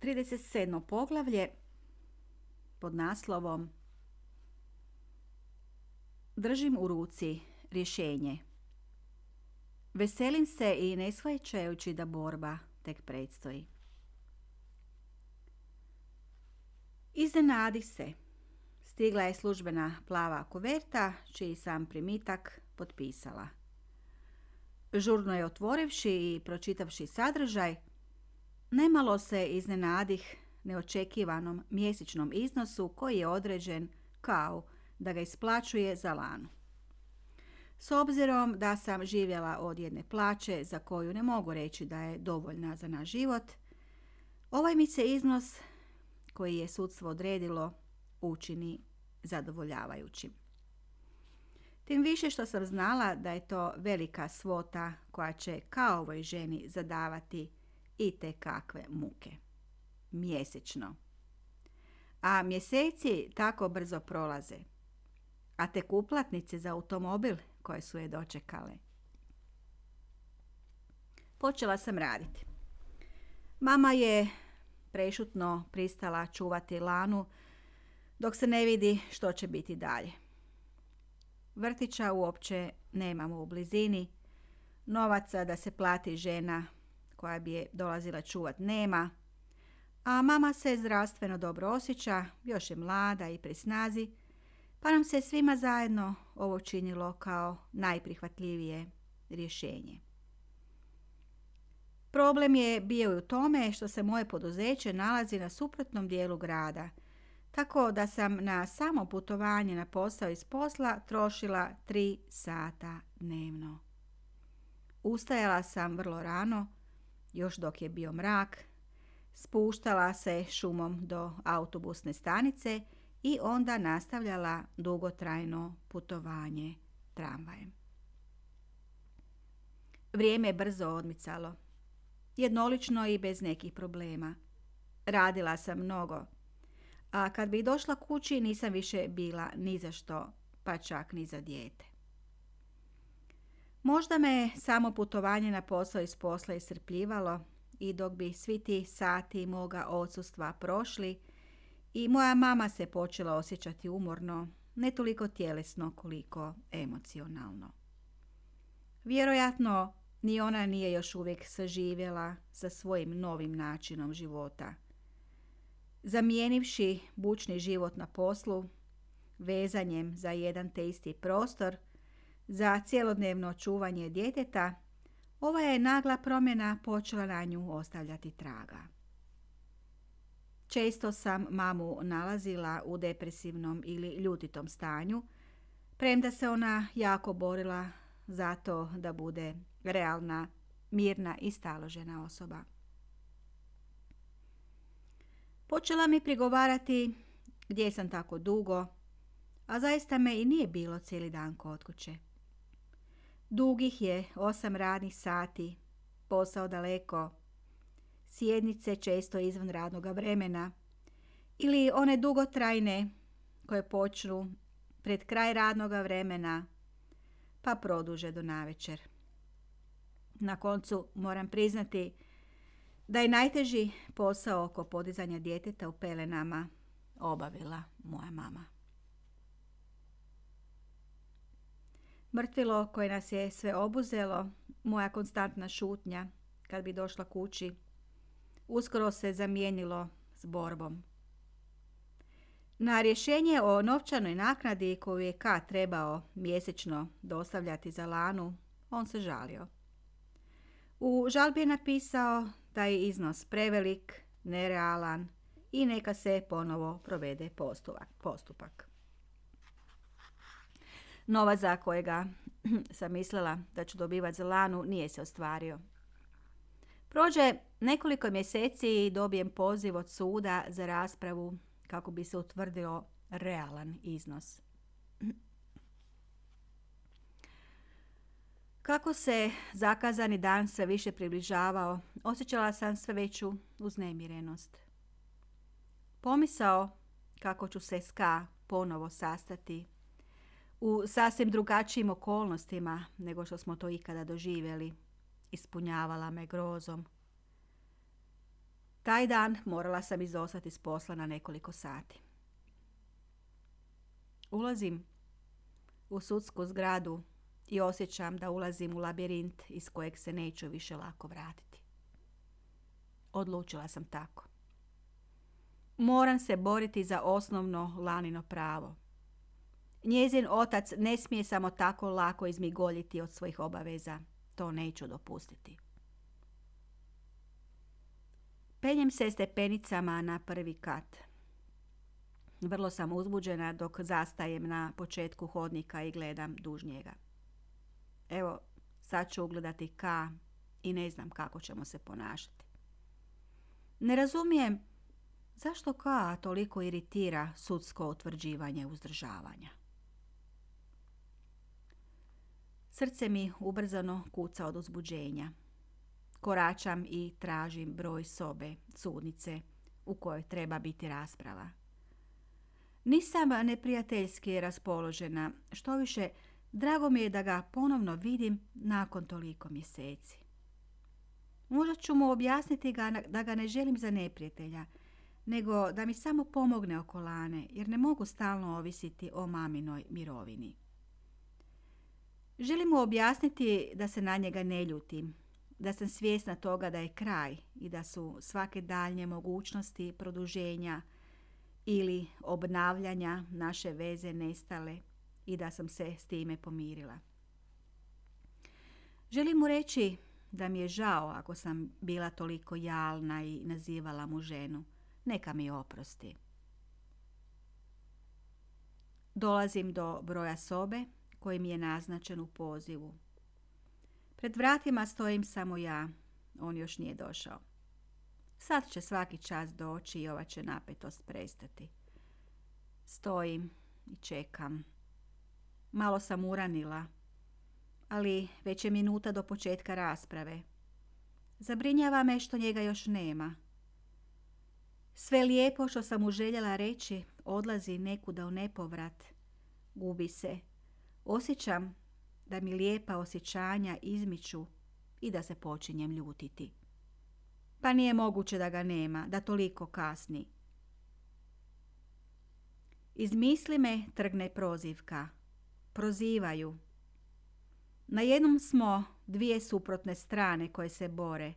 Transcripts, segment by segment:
37. poglavlje pod naslovom Držim u ruci rješenje. Veselim se i ne shvaćajući da borba tek predstoji. Iznenadi se. Stigla je službena plava kuverta, čiji sam primitak potpisala. Žurno je otvorivši i pročitavši sadržaj, nemalo se iznenadih neočekivanom mjesečnom iznosu koji je određen kao da ga isplaćuje za lanu. S obzirom da sam živjela od jedne plaće za koju ne mogu reći da je dovoljna za naš život, ovaj mi se iznos koji je sudstvo odredilo učini zadovoljavajućim. Tim više što sam znala da je to velika svota koja će kao ovoj ženi zadavati i te kakve muke. Mjesečno. A mjeseci tako brzo prolaze. A tek uplatnice za automobil koje su je dočekale. Počela sam raditi. Mama je prešutno pristala čuvati lanu dok se ne vidi što će biti dalje. Vrtića uopće nemamo u blizini, novaca da se plati žena koja bi je dolazila čuvat nema, a mama se zdravstveno dobro osjeća, još je mlada i pri snazi, pa nam se svima zajedno ovo činilo kao najprihvatljivije rješenje. Problem je bio i u tome što se moje poduzeće nalazi na suprotnom dijelu grada, tako da sam na samo putovanje na posao iz posla trošila tri sata dnevno. Ustajala sam vrlo rano, još dok je bio mrak, spuštala se šumom do autobusne stanice i onda nastavljala dugotrajno putovanje tramvajem. Vrijeme je brzo odmicalo. Jednolično i bez nekih problema. Radila sam mnogo. A kad bi došla kući nisam više bila ni za što, pa čak ni za dijete. Možda me samo putovanje na posao iz posla iscrpljivalo i dok bi svi ti sati moga odsustva prošli i moja mama se počela osjećati umorno, ne toliko tjelesno koliko emocionalno. Vjerojatno ni ona nije još uvijek saživjela sa svojim novim načinom života. Zamijenivši bučni život na poslu, vezanjem za jedan te isti prostor, za cjelodnevno čuvanje djeteta, ova je nagla promjena počela na nju ostavljati traga. Često sam mamu nalazila u depresivnom ili ljutitom stanju, premda se ona jako borila za to da bude realna, mirna i staložena osoba. Počela mi prigovarati gdje sam tako dugo, a zaista me i nije bilo cijeli dan kod kuće. Dugih je osam radnih sati, posao daleko, sjednice često izvan radnog vremena ili one dugotrajne koje počnu pred kraj radnog vremena pa produže do navečer. Na koncu moram priznati da je najteži posao oko podizanja djeteta u pelenama obavila moja mama. Mrtvilo koje nas je sve obuzelo, moja konstantna šutnja kad bi došla kući, uskoro se zamijenilo s borbom. Na rješenje o novčanoj naknadi koju je K trebao mjesečno dostavljati za lanu, on se žalio. U žalbi je napisao da je iznos prevelik, nerealan i neka se ponovo provede postupak. Novac za kojega sam mislila da ću dobivati za lanu nije se ostvario. Prođe nekoliko mjeseci i dobijem poziv od suda za raspravu kako bi se utvrdio realan iznos. Kako se zakazani dan sve više približavao, osjećala sam sve veću uznemirenost. Pomisao kako ću se s K ponovo sastati u sasvim drugačijim okolnostima nego što smo to ikada doživjeli, ispunjavala me grozom. Taj dan morala sam izostati s posla na nekoliko sati. Ulazim u sudsku zgradu i osjećam da ulazim u labirint iz kojeg se neću više lako vratiti. Odlučila sam tako. Moram se boriti za osnovno lanino pravo. Njezin otac ne smije samo tako lako izmigoljiti od svojih obaveza. To neću dopustiti. Penjem se stepenicama na prvi kat. Vrlo sam uzbuđena dok zastajem na početku hodnika i gledam duž njega. Evo, sad ću ugledati ka i ne znam kako ćemo se ponašati. Ne razumijem zašto ka toliko iritira sudsko utvrđivanje uzdržavanja. Srce mi ubrzano kuca od uzbuđenja. Koračam i tražim broj sobe, sudnice, u kojoj treba biti rasprava. Nisam neprijateljski raspoložena, što više, drago mi je da ga ponovno vidim nakon toliko mjeseci. Možda ću mu objasniti ga, da ga ne želim za neprijatelja, nego da mi samo pomogne oko Lane, jer ne mogu stalno ovisiti o maminoj mirovini. Želim mu objasniti da se na njega ne ljutim, da sam svjesna toga da je kraj i da su svake daljnje mogućnosti produženja ili obnavljanja naše veze nestale i da sam se s time pomirila. Želim mu reći da mi je žao ako sam bila toliko jalna i nazivala mu ženu. Neka mi oprosti. Dolazim do broja sobe koji mi je naznačen u pozivu. Pred vratima stojim samo ja. On još nije došao. Sad će svaki čas doći i ova će napetost prestati. Stojim i čekam. Malo sam uranila, ali već je minuta do početka rasprave. Zabrinjava me što njega još nema. Sve lijepo što sam mu željela reći odlazi nekuda u nepovrat. Gubi se. Osjećam da mi lijepa osjećanja izmiču i da se počinjem ljutiti. Pa nije moguće da ga nema, da toliko kasni. Iz misli me trgne prozivka. Prozivaju. Na jednom smo dvije suprotne strane koje se bore,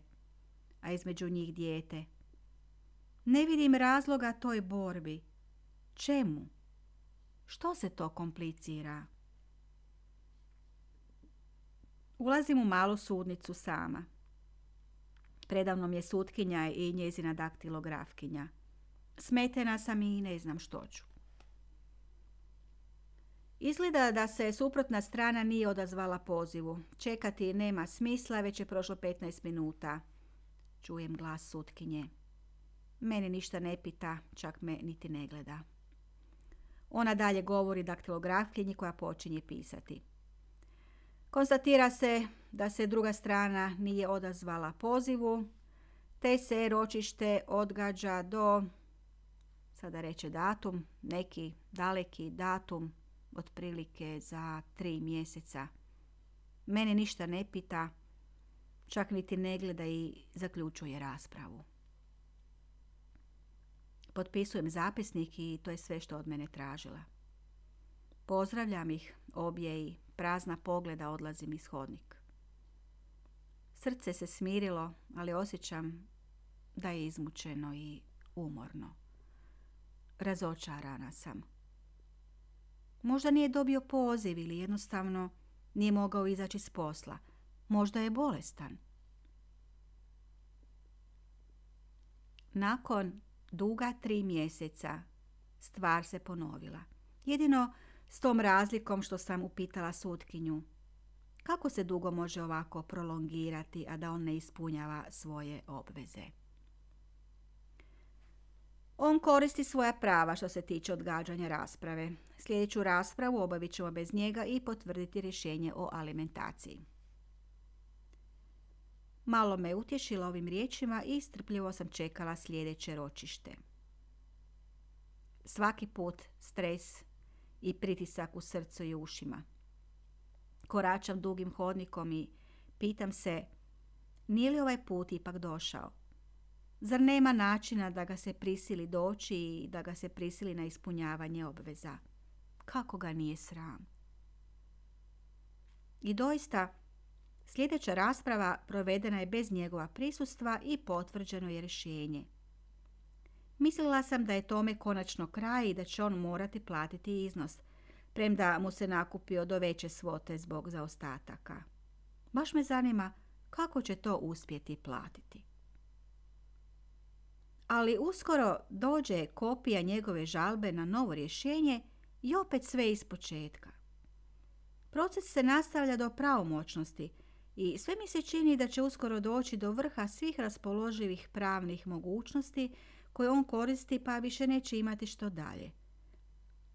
a između njih dijete. Ne vidim razloga toj borbi. Čemu? Što se to komplicira? Ulazim u malu sudnicu sama. Predavnom je sutkinja i njezina daktilografkinja. Smetena sam i ne znam što ću. Izgleda da se suprotna strana nije odazvala pozivu. Čekati nema smisla, već je prošlo 15 minuta. Čujem glas sutkinje. Mene ništa ne pita, čak me niti ne gleda. Ona dalje govori daktilografkinji koja počinje pisati. Konstatira se da se druga strana nije odazvala pozivu, te se ročište odgađa do, sada reče datum, neki daleki datum, otprilike za tri mjeseca. Mene ništa ne pita, čak niti ne gleda i zaključuje raspravu. Potpisujem zapisnik i to je sve što od mene tražila. Pozdravljam ih obje i prazna pogleda odlazim iz hodnik. Srce se smirilo, ali osjećam da je izmučeno i umorno. Razočarana sam. Možda nije dobio poziv ili jednostavno nije mogao izaći s posla. Možda je bolestan. Nakon duga tri mjeseca stvar se ponovila. Jedino s tom razlikom što sam upitala sutkinju. Kako se dugo može ovako prolongirati, a da on ne ispunjava svoje obveze? On koristi svoja prava što se tiče odgađanja rasprave. Sljedeću raspravu obavit ćemo bez njega i potvrditi rješenje o alimentaciji. Malo me utješila ovim riječima i strpljivo sam čekala sljedeće ročište. Svaki put stres i pritisak u srcu i ušima. Koračam dugim hodnikom i pitam se nije li ovaj put ipak došao. Zar nema načina da ga se prisili doći i da ga se prisili na ispunjavanje obveza? Kako ga nije sram? I doista, sljedeća rasprava provedena je bez njegova prisustva i potvrđeno je rješenje. Mislila sam da je tome konačno kraj i da će on morati platiti iznos, premda mu se nakupio do veće svote zbog zaostataka. Baš me zanima kako će to uspjeti platiti. Ali uskoro dođe kopija njegove žalbe na novo rješenje i opet sve iz početka. Proces se nastavlja do pravomoćnosti i sve mi se čini da će uskoro doći do vrha svih raspoloživih pravnih mogućnosti koje on koristi pa više neće imati što dalje.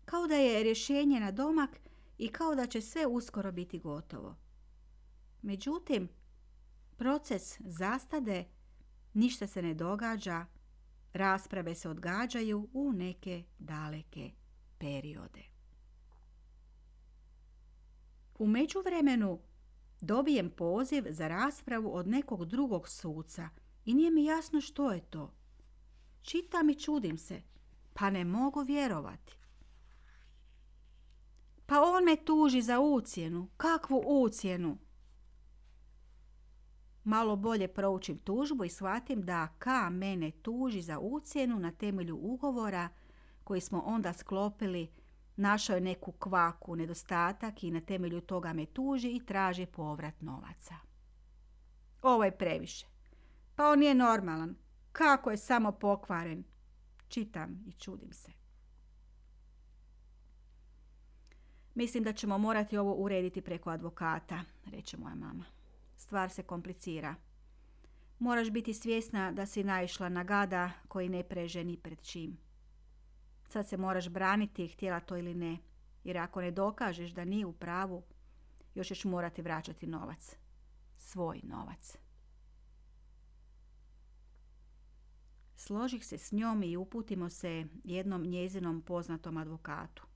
Kao da je rješenje na domak i kao da će sve uskoro biti gotovo. Međutim, proces zastade, ništa se ne događa, rasprave se odgađaju u neke daleke periode. U međuvremenu dobijem poziv za raspravu od nekog drugog suca i nije mi jasno što je to. Čitam i čudim se, pa ne mogu vjerovati. Pa on me tuži za ucijenu. Kakvu ucijenu? Malo bolje proučim tužbu i shvatim da K mene tuži za ucijenu na temelju ugovora koji smo onda sklopili, našao je neku kvaku, nedostatak i na temelju toga me tuži i traži povrat novaca. Ovo je previše. Pa on nije normalan. Kako je samo pokvaren? Čitam i čudim se. Mislim da ćemo morati ovo urediti preko advokata, reče moja mama. Stvar se komplicira. Moraš biti svjesna da si naišla na gada koji ne preže ni pred čim. Sad se moraš braniti, htjela to ili ne. Jer ako ne dokažeš da nije u pravu, još ćeš morati vraćati novac. Svoj novac. Složih se s njom i uputimo se jednom njezinom poznatom advokatu.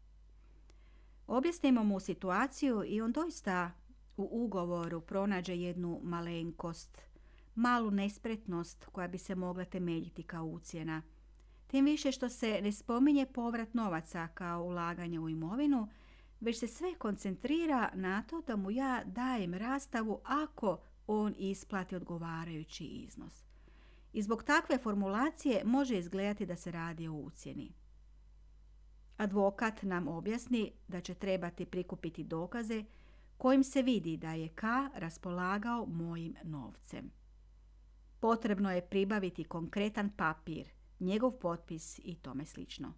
Objasnimo mu situaciju i on doista u ugovoru pronađe jednu malenkost, malu nespretnost koja bi se mogla temeljiti kao ucijena. Tim više što se ne spominje povrat novaca kao ulaganje u imovinu, već se sve koncentrira na to da mu ja dajem rastavu ako on isplati odgovarajući iznos. I zbog takve formulacije može izgledati da se radi o ucjeni. Advokat nam objasni da će trebati prikupiti dokaze kojim se vidi da je K raspolagao mojim novcem. Potrebno je pribaviti konkretan papir, njegov potpis i tome slično.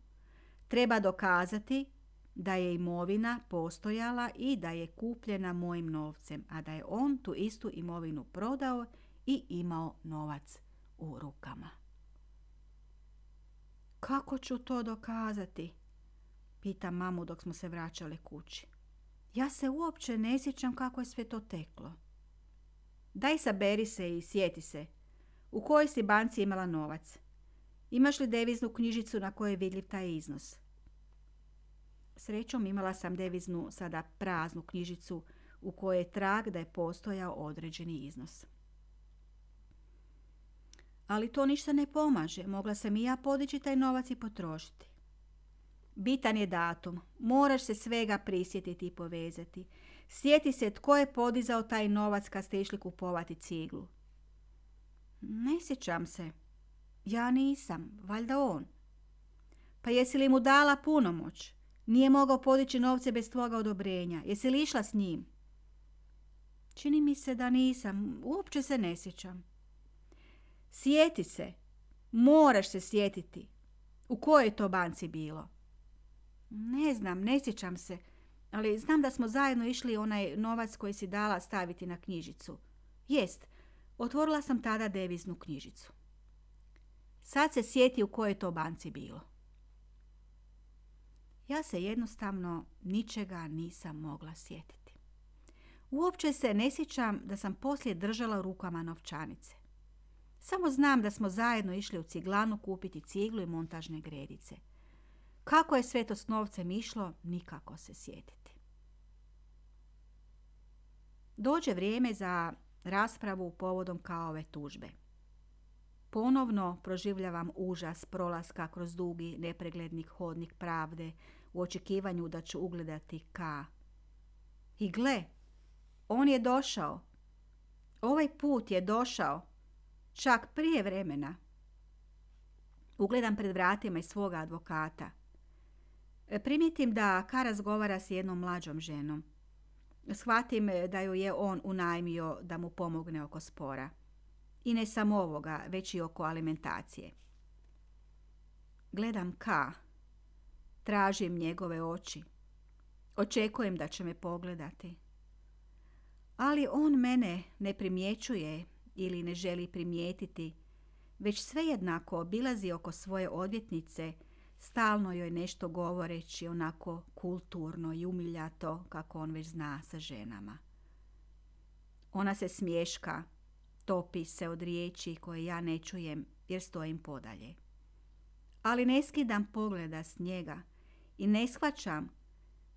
Treba dokazati da je imovina postojala i da je kupljena mojim novcem, a da je on tu istu imovinu prodao i imao novac u rukama. Kako ću to dokazati? Pita mamu dok smo se vraćale kući. Ja se uopće ne sjećam kako je sve to teklo. Daj saberi se i sjeti se. U kojoj si banci imala novac? Imaš li deviznu knjižicu na kojoj je vidljiv taj iznos? Srećom imala sam deviznu, sada praznu knjižicu u kojoj je trag da je postojao određeni iznos. Ali to ništa ne pomaže. Mogla sam i ja podići taj novac i potrošiti. Bitan je datum. Moraš se svega prisjetiti i povezati. Sjeti se tko je podizao taj novac kad ste išli kupovati ciglu. Ne sjećam se. Ja nisam. Valjda on. Pa jesi li mu dala punomoć? Nije mogao podići novce bez tvoga odobrenja. Jesi li išla s njim? Čini mi se da nisam. Uopće se ne sjećam. Sjeti se. Moraš se sjetiti. U kojoj je to banci bilo? Ne znam, ne sjećam se, ali znam da smo zajedno išli onaj novac koji si dala staviti na knjižicu. Jest, otvorila sam tada deviznu knjižicu. Sad se sjeti u kojoj to banci bilo. Ja se jednostavno ničega nisam mogla sjetiti. Uopće se ne sjećam da sam poslije držala rukama novčanice. Samo znam da smo zajedno išli u ciglanu kupiti ciglu i montažne gredice. Kako je sve to s novcem išlo, nikako se sjetiti. Dođe vrijeme za raspravu povodom kao ove tužbe. ponovno proživljavam užas prolaska kroz dugi, nepregledni hodnik pravde u očekivanju da ću ugledati ka. I gle, on je došao. Ovaj put je došao. Čak prije vremena. Ugledam pred vratima i svoga advokata. Primijetim da Ka razgovara s jednom mlađom ženom. Shvatim da ju je on unajmio da mu pomogne oko spora. I ne samo ovoga, već i oko alimentacije. Gledam Ka. Tražim njegove oči. Očekujem da će me pogledati. Ali on mene ne primjećuje ili ne želi primijetiti, već svejednako obilazi oko svoje odvjetnice, stalno joj nešto govoreći onako kulturno i umiljato kako on već zna sa ženama. Ona se smješka, topi se od riječi koje ja ne čujem jer stojim podalje. Ali ne skidam pogleda s njega i ne shvaćam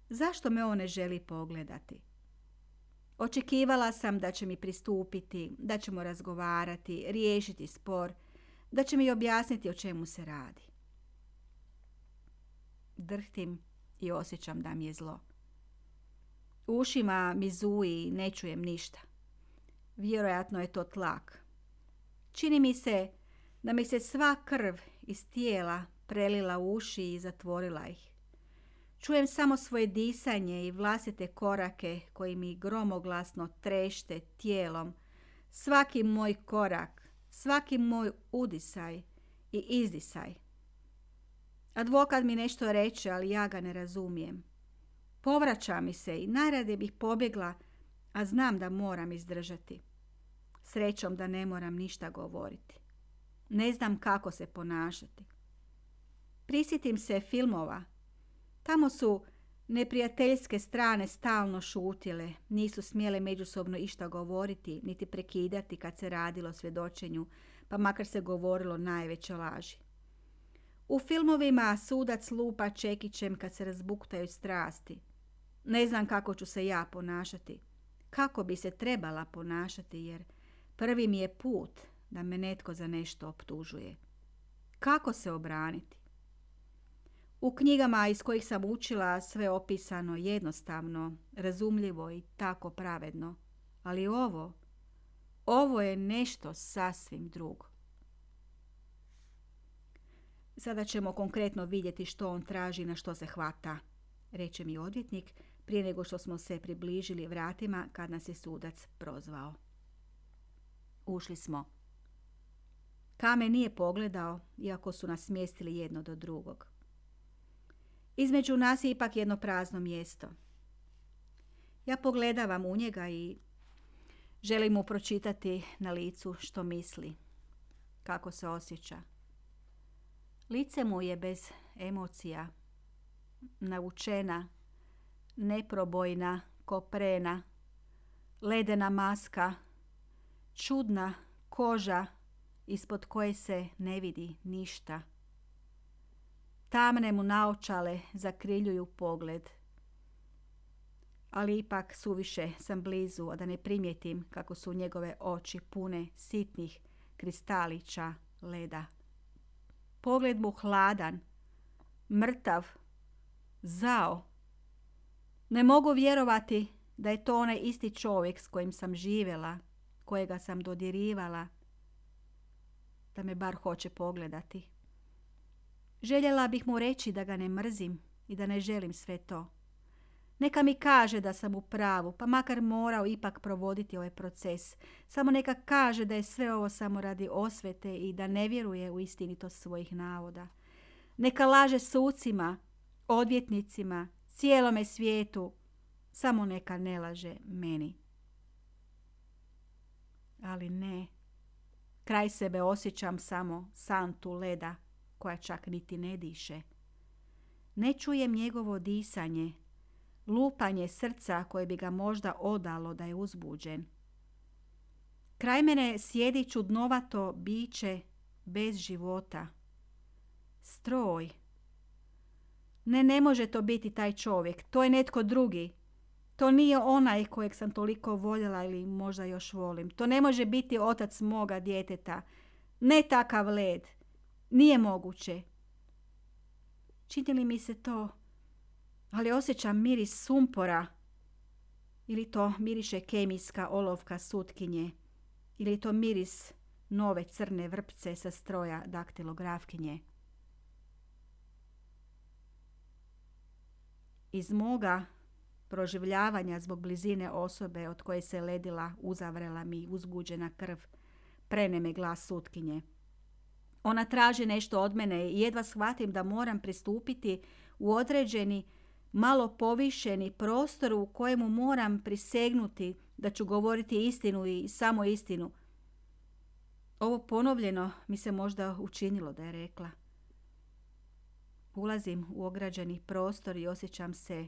zašto me on ne želi pogledati. Očekivala sam da će mi pristupiti, da ćemo razgovarati, riješiti spor, da će mi objasniti o čemu se radi. Drhtim i osjećam da mi je zlo. U ušima mi zuji i ne čujem ništa. Vjerojatno je to tlak. Čini mi se da mi se sva krv iz tijela prelila u uši i zatvorila ih. Čujem samo svoje disanje i vlastite korake koji mi gromoglasno trešte tijelom. Svaki moj korak, svaki moj udisaj i izdisaj. Advokat mi nešto reče, ali ja ga ne razumijem. Povraća mi se i najrade bih pobjegla, a znam da moram izdržati. Srećom da ne moram ništa govoriti. Ne znam kako se ponašati. Prisjetim se filmova Tamo su neprijateljske strane stalno šutile, nisu smjele međusobno išta govoriti, niti prekidati kad se radilo o svjedočenju, pa makar se govorilo najveće laži. U filmovima sudac lupa čekićem kad se razbuktaju strasti. Ne znam kako ću se ja ponašati. Kako bi se trebala ponašati jer prvi mi je put da me netko za nešto optužuje. Kako se obraniti? U knjigama iz kojih sam učila sve opisano jednostavno, razumljivo i tako pravedno. Ali ovo, ovo je nešto sasvim drugo. Sada ćemo konkretno vidjeti što on traži na što se hvata, reče mi odvjetnik prije nego što smo se približili vratima kad nas je sudac prozvao. Ušli smo. Kame nije pogledao, iako su nas smjestili jedno do drugog. Između nas je ipak jedno prazno mjesto. Ja pogledavam u njega i želim mu pročitati na licu što misli, kako se osjeća. Lice mu je bez emocija, navučena, neprobojna, koprena, ledena maska, čudna koža ispod koje se ne vidi ništa. Tamne mu naočale zakriljuju pogled. Ali ipak suviše sam blizu, a da ne primjetim kako su njegove oči pune sitnih kristalića leda. Pogled mu hladan, mrtav, zao. Ne mogu vjerovati da je to onaj isti čovjek s kojim sam živjela, kojega sam dodirivala, da me bar hoće pogledati. Željela bih mu reći da ga ne mrzim i da ne želim sve to. Neka mi kaže da sam u pravu, pa makar morao ipak provoditi ovaj proces. Samo neka kaže da je sve ovo samo radi osvete i da ne vjeruje u istinitost svojih navoda. Neka laže sucima, odvjetnicima, cijelome svijetu, samo neka ne laže meni. Ali ne. Kraj sebe osjećam samo santu leda koja čak niti ne diše. Ne čujem njegovo disanje, lupanje srca koje bi ga možda odalo da je uzbuđen. Kraj mene sjedi čudnovato biće bez života. Stroj. Ne, ne može to biti taj čovjek. To je netko drugi. To nije onaj kojeg sam toliko voljela ili možda još volim. To ne može biti otac moga djeteta. Ne takav led. Nije moguće. Čini mi se to, ali osjećam miris sumpora. Ili to miriše kemijska olovka sutkinje. Ili to miris nove crne vrpce sa stroja daktilografkinje. Iz moga proživljavanja zbog blizine osobe od koje se ledila uzavrela mi uzbuđena krv, prene me glas sutkinje. Ona traži nešto od mene i jedva shvatim da moram pristupiti u određeni, malo povišeni prostor u kojemu moram prisegnuti da ću govoriti istinu i samo istinu. Ovo ponovljeno mi se možda učinilo da je rekla. Ulazim u ograđeni prostor i osjećam se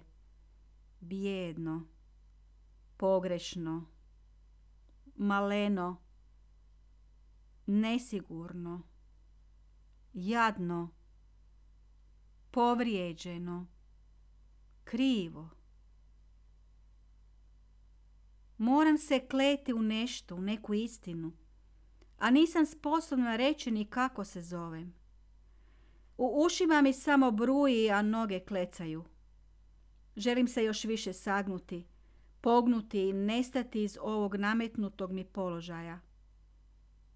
bijedno, pogrešno, maleno, nesigurno, jadno, povrijeđeno, krivo. Moram se kleti u nešto, u neku istinu, a nisam sposobna reći ni kako se zovem. U ušima mi samo bruji, a noge klecaju. Želim se još više sagnuti, pognuti i nestati iz ovog nametnutog mi položaja.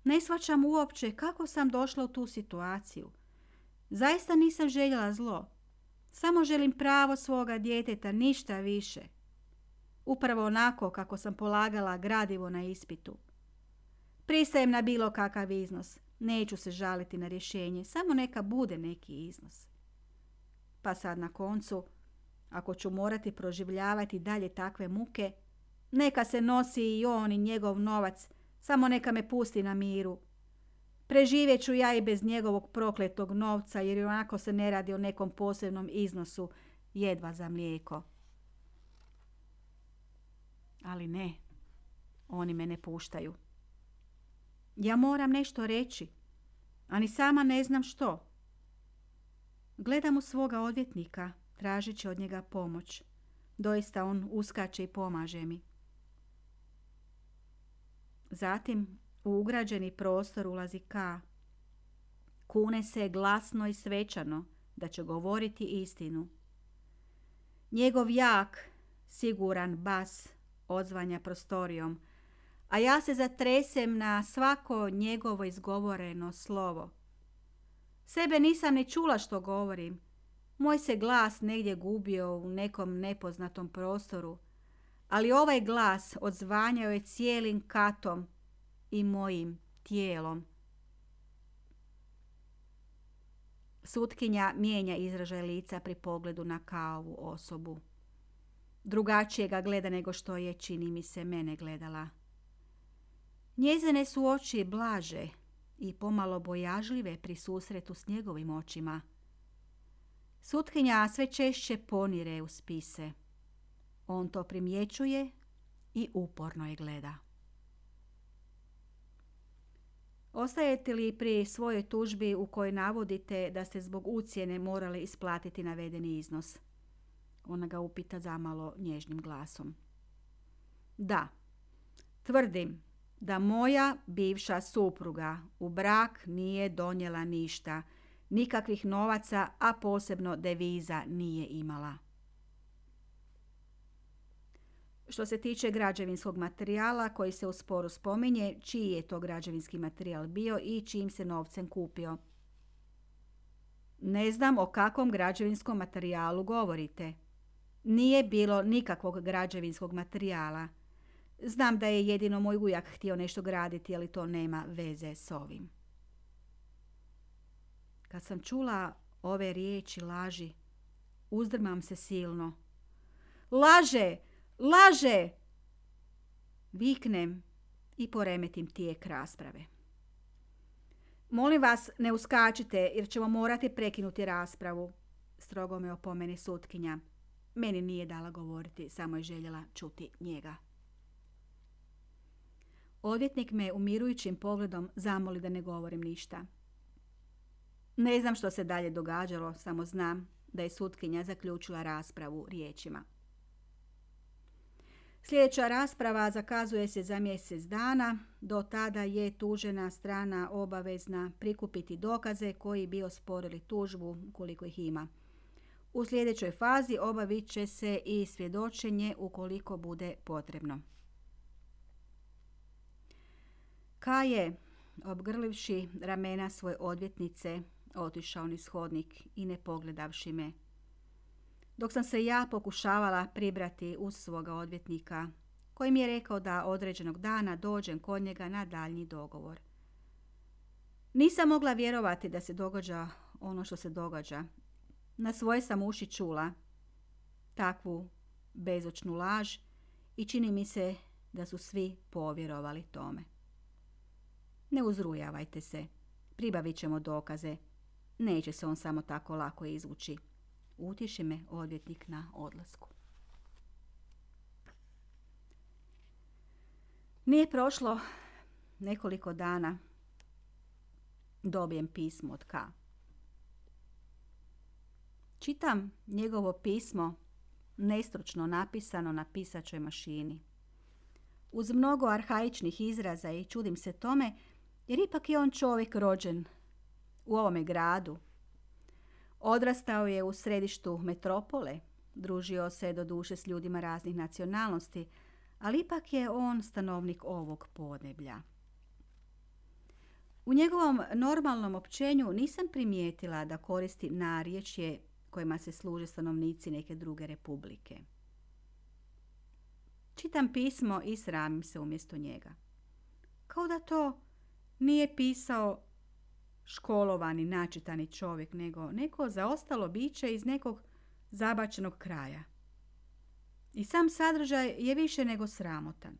Ne shvaćam uopće kako sam došla u tu situaciju. Zaista nisam željela zlo. Samo želim pravo svoga djeteta, ništa više. Upravo onako kako sam polagala gradivo na ispitu. Pristajem na bilo kakav iznos. Neću se žaliti na rješenje, samo neka bude neki iznos. Pa sad na koncu, ako ću morati proživljavati dalje takve muke, neka se nosi i on i njegov novac, samo neka me pusti na miru. Preživjet ću ja i bez njegovog prokletog novca, jer onako se ne radi o nekom posebnom iznosu, jedva za mlijeko. Ali ne, oni me ne puštaju. Ja moram nešto reći, a ni sama ne znam što. Gledam u svoga odvjetnika, tražeći od njega pomoć. Doista on uskače i pomaže mi. Zatim u ugrađeni prostor ulazi K. Kune se glasno i svečano da će govoriti istinu. Njegov jak, siguran bas odzvanja prostorijom, a ja se zatresem na svako njegovo izgovoreno slovo. Sebe nisam ni čula što govorim. Moj se glas negdje gubio u nekom nepoznatom prostoru, ali ovaj glas odzvanjao je cijelim katom i mojim tijelom. Sutkinja mijenja izražaj lica pri pogledu na kaovu osobu. Drugačije ga gleda nego što je, čini mi se, mene gledala. Njezine su oči blaže i pomalo bojažljive pri susretu s njegovim očima. Sutkinja sve češće ponire u spise. On to primjećuje i uporno je gleda. Ostajete li pri svojoj tužbi u kojoj navodite da ste zbog ucijene morali isplatiti navedeni iznos? Ona ga upita zamalo nježnim glasom. Da, tvrdim da moja bivša supruga u brak nije donijela ništa, nikakvih novaca, a posebno deviza nije imala. Što se tiče građevinskog materijala koji se u sporu spominje, čiji je to građevinski materijal bio i čijim se novcem kupio. Ne znam o kakvom građevinskom materijalu govorite. Nije bilo nikakvog građevinskog materijala. Znam da je jedino moj ujak htio nešto graditi, ali to nema veze s ovim. Kad sam čula ove riječi laži, uzdrmam se silno. Laže! Laže! Viknem i poremetim tijek rasprave. Molim vas, ne uskačite jer ćemo morati prekinuti raspravu, strogo me opomeni sutkinja. Meni nije dala govoriti, samo je željela čuti njega. Odvjetnik me umirujućim pogledom zamoli da ne govorim ništa. Ne znam što se dalje događalo, samo znam da je sutkinja zaključila raspravu riječima. Sljedeća rasprava zakazuje se za mjesec dana. Do tada je tužena strana obavezna prikupiti dokaze koji bi osporili tužbu koliko ih ima. U sljedećoj fazi obavit će se i svjedočenje ukoliko bude potrebno. Ka je, obgrlivši ramena svoje odvjetnice, otišao niz hodnik i ne pogledavši me. Dok sam se ja pokušavala pribrati uz svoga odvjetnika, koji mi je rekao da određenog dana dođem kod njega na daljnji dogovor. Nisam mogla vjerovati da se događa ono što se događa. Na svoje sam uši čula takvu bezočnu laž i čini mi se da su svi povjerovali tome. Ne uzrujavajte se. Pribavit ćemo dokaze. Neće se on samo tako lako izvući. Utiši me odvjetnik na odlasku. Nije prošlo nekoliko dana. Dobijem pismo od K. Čitam njegovo pismo nestručno napisano na pisačoj mašini. Uz mnogo arhaičnih izraza i čudim se tome jer ipak je on čovjek rođen u ovome gradu. Odrastao je u središtu metropole, družio se do duše s ljudima raznih nacionalnosti, ali ipak je on stanovnik ovog podneblja. U njegovom normalnom općenju nisam primijetila da koristi narječje kojima se služe stanovnici neke druge republike. Čitam pismo i sramim se umjesto njega. Kao da to nije pisao školovani, načitani čovjek, nego neko zaostalo biće iz nekog zabačenog kraja. I sam sadržaj je više nego sramotan.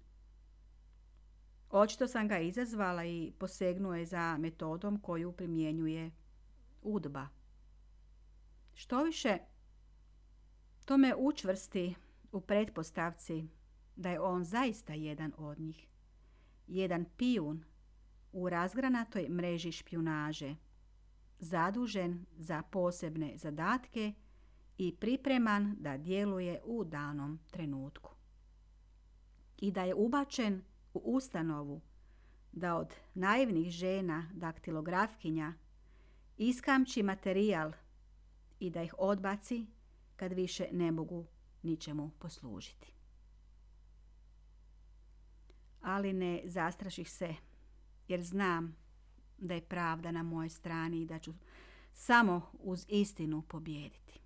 Očito sam ga izazvala i posegnuo je za metodom koju primjenjuje udba. Što više, to me učvrsti u pretpostavci da je on zaista jedan od njih. Jedan pijun u razgranatoj mreži špjunaže, zadužen za posebne zadatke i pripreman da djeluje u danom trenutku. I da je ubačen u ustanovu da od naivnih žena daktilografkinja iskamči materijal i da ih odbaci kad više ne mogu ničemu poslužiti. Ali ne zastraših se jer znam da je pravda na mojoj strani i da ću samo uz istinu pobijediti.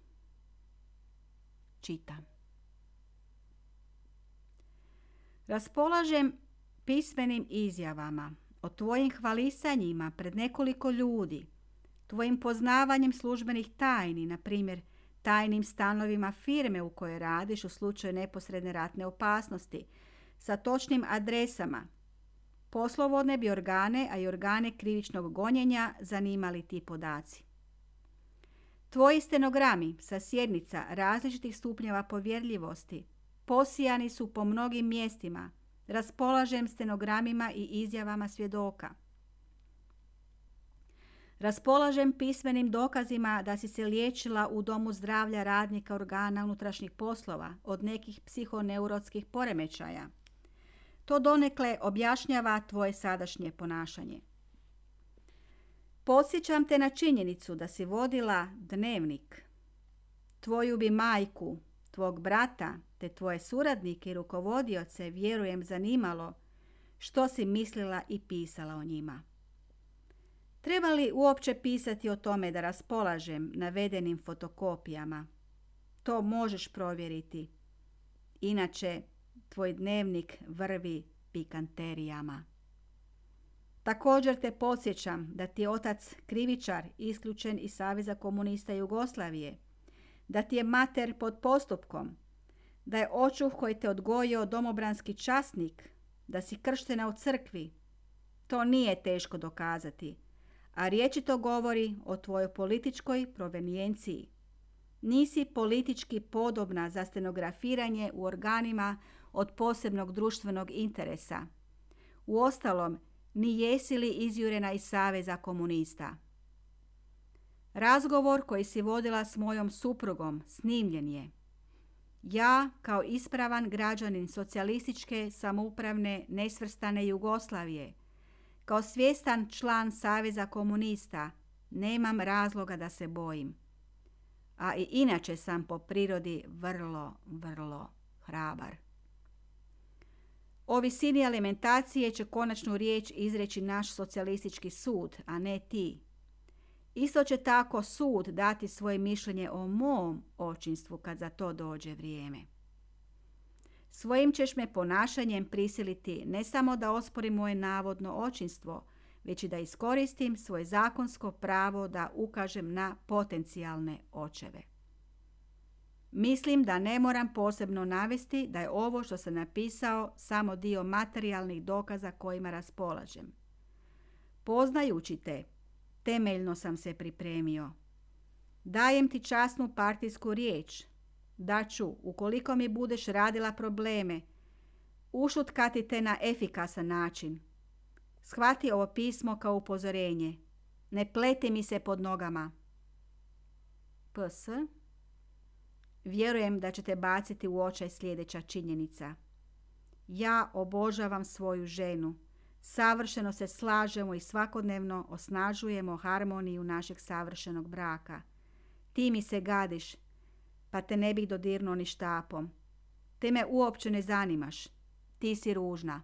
Čitam. Raspolažem pismenim izjavama o tvojim hvalisanjima pred nekoliko ljudi, tvojim poznavanjem službenih tajni, na primjer tajnim stanovima firme u kojoj radiš u slučaju neposredne ratne opasnosti, sa točnim adresama, Poslovodne bi organe, a i organe krivičnog gonjenja zanimali ti podaci. Tvoji stenogrami sa sjednica različitih stupnjeva povjerljivosti posijani su po mnogim mjestima. Raspolažem stenogramima i izjavama svjedoka. Raspolažem pismenim dokazima da si se liječila u domu zdravlja radnika organa unutrašnjih poslova od nekih psihoneurotskih poremećaja. To donekle objašnjava tvoje sadašnje ponašanje. Podsjećam te na činjenicu da si vodila dnevnik. Tvoju bi majku, tvog brata, te tvoje suradnike i rukovodioce vjerujem zanimalo što si mislila i pisala o njima. Treba li uopće pisati o tome da raspolažem navedenim fotokopijama? To možeš provjeriti. Inače, tvoj dnevnik vrvi pikanterijama. Također te podsjećam da ti je otac krivičar isključen iz Saveza komunista Jugoslavije, da ti je mater pod postupkom, da je očuh koji te odgojio domobranski časnik, da si krštena u crkvi. To nije teško dokazati, a riječi to govori o tvojoj političkoj provenijenciji. Nisi politički podobna za stenografiranje u organima od posebnog društvenog interesa. U ostalom, ni jesi li izjurena iz Saveza komunista. Razgovor koji si vodila s mojom suprugom snimljen je. Ja, kao ispravan građanin socijalističke samoupravne nesvrstane Jugoslavije, kao svjestan član Saveza komunista, nemam razloga da se bojim. A i inače sam po prirodi vrlo, vrlo hrabar. O visini alimentacije će konačnu riječ izreći naš socijalistički sud, a ne ti. Isto će tako sud dati svoje mišljenje o mom očinstvu kad za to dođe vrijeme. Svojim ćeš me ponašanjem prisiliti ne samo da ospori moje navodno očinstvo, već i da iskoristim svoje zakonsko pravo da ukažem na potencijalne očeve. Mislim da ne moram posebno navesti da je ovo što sam napisao samo dio materijalnih dokaza kojima raspolažem. Poznajući te, temeljno sam se pripremio. Dajem ti časnu partijsku riječ. Da ću, ukoliko mi budeš radila probleme, ušutkati te na efikasan način. Shvati ovo pismo kao upozorenje. Ne pleti mi se pod nogama. PS. Vjerujem da ćete baciti u očaj sljedeća činjenica. Ja obožavam svoju ženu. Savršeno se slažemo i svakodnevno osnažujemo harmoniju našeg savršenog braka. Ti mi se gadiš, pa te ne bih dodirnuo ni štapom. Te me uopće ne zanimaš. Ti si ružna.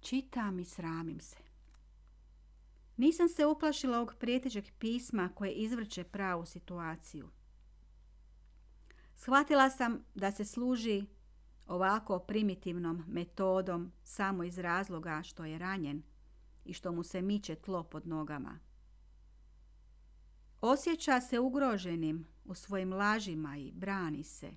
Čitam i sramim se. Nisam se uplašila ovog prijetećeg pisma koje izvrće pravu situaciju. Shvatila sam da se služi ovako primitivnom metodom samo iz razloga što je ranjen i što mu se miče tlo pod nogama. Osjeća se ugroženim u svojim lažima i brani se.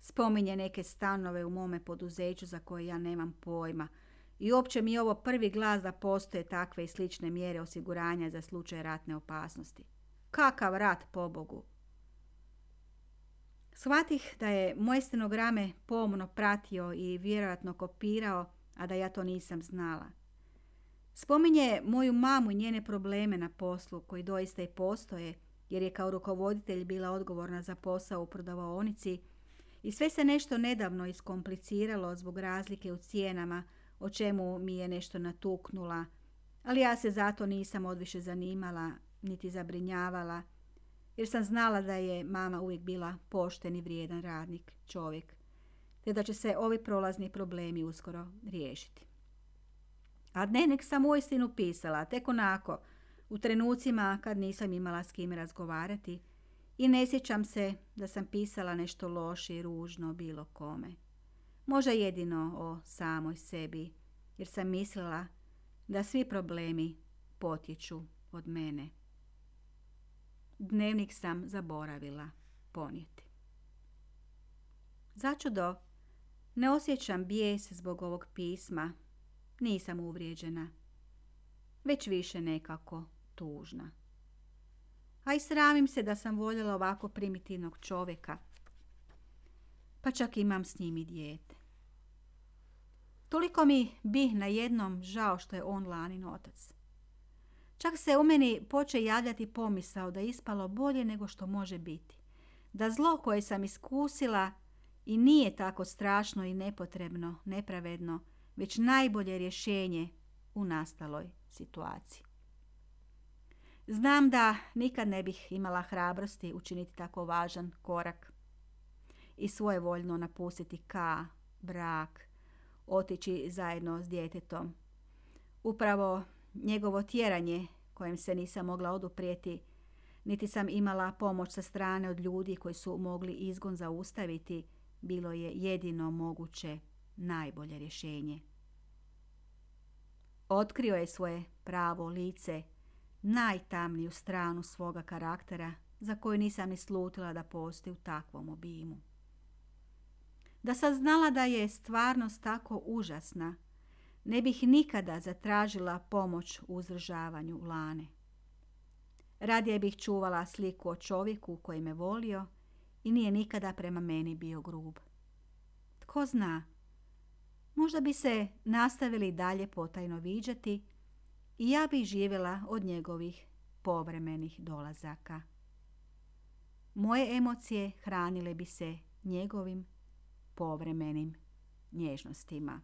Spominje neke stanove u mome poduzeću za koje ja nemam pojma – i uopće mi je ovo prvi glas da postoje takve i slične mjere osiguranja za slučaj ratne opasnosti. Kakav rat, pobogu! Shvatih da je moje stenograme pomno pratio i vjerojatno kopirao, a da ja to nisam znala. Spominje moju mamu i njene probleme na poslu, koji doista i postoje, jer je kao rukovoditelj bila odgovorna za posao u prodavaonici i sve se nešto nedavno iskompliciralo zbog razlike u cijenama, o čemu mi je nešto natuknula, ali ja se zato nisam odviše zanimala niti zabrinjavala, jer sam znala da je mama uvijek bila pošten i vrijedan radnik, čovjek, te da će se ovi prolazni problemi uskoro riješiti. A dnevnik sam uistinu pisala, tek onako, u trenucima kad nisam imala s kim razgovarati i ne sjećam se da sam pisala nešto loše i ružno bilo kome. Možda jedino o samoj sebi, jer sam mislila da svi problemi potječu od mene. Dnevnik sam zaboravila ponijeti. Začudo, ne osjećam bijes zbog ovog pisma. Nisam uvrijeđena. Već više nekako tužna. A i sramim se da sam voljela ovako primitivnog čovjeka. Pa čak imam s njim i dijete. Toliko mi bi na jednom žao što je on lanin otac. Čak se u meni poče javljati pomisao da je ispalo bolje nego što može biti. Da zlo koje sam iskusila i nije tako strašno i nepotrebno, nepravedno, već najbolje rješenje u nastaloj situaciji. Znam da nikad ne bih imala hrabrosti učiniti tako važan korak i svojevoljno napustiti ka, brak, otići zajedno s djetetom. Upravo njegovo tjeranje kojem se nisam mogla oduprijeti, niti sam imala pomoć sa strane od ljudi koji su mogli izgon zaustaviti, bilo je jedino moguće najbolje rješenje. Otkrio je svoje pravo lice, najtamniju stranu svoga karaktera za koju nisam ni slutila da postoji u takvom obimu. Da sam znala da je stvarnost tako užasna, ne bih nikada zatražila pomoć u uzdržavanju Lane. Radije bih čuvala sliku o čovjeku koji me volio i nije nikada prema meni bio grub. Tko zna, možda bi se nastavili dalje potajno viđati i ja bih živjela od njegovih povremenih dolazaka. moje emocije hranile bi se njegovim povremenim nježnostima.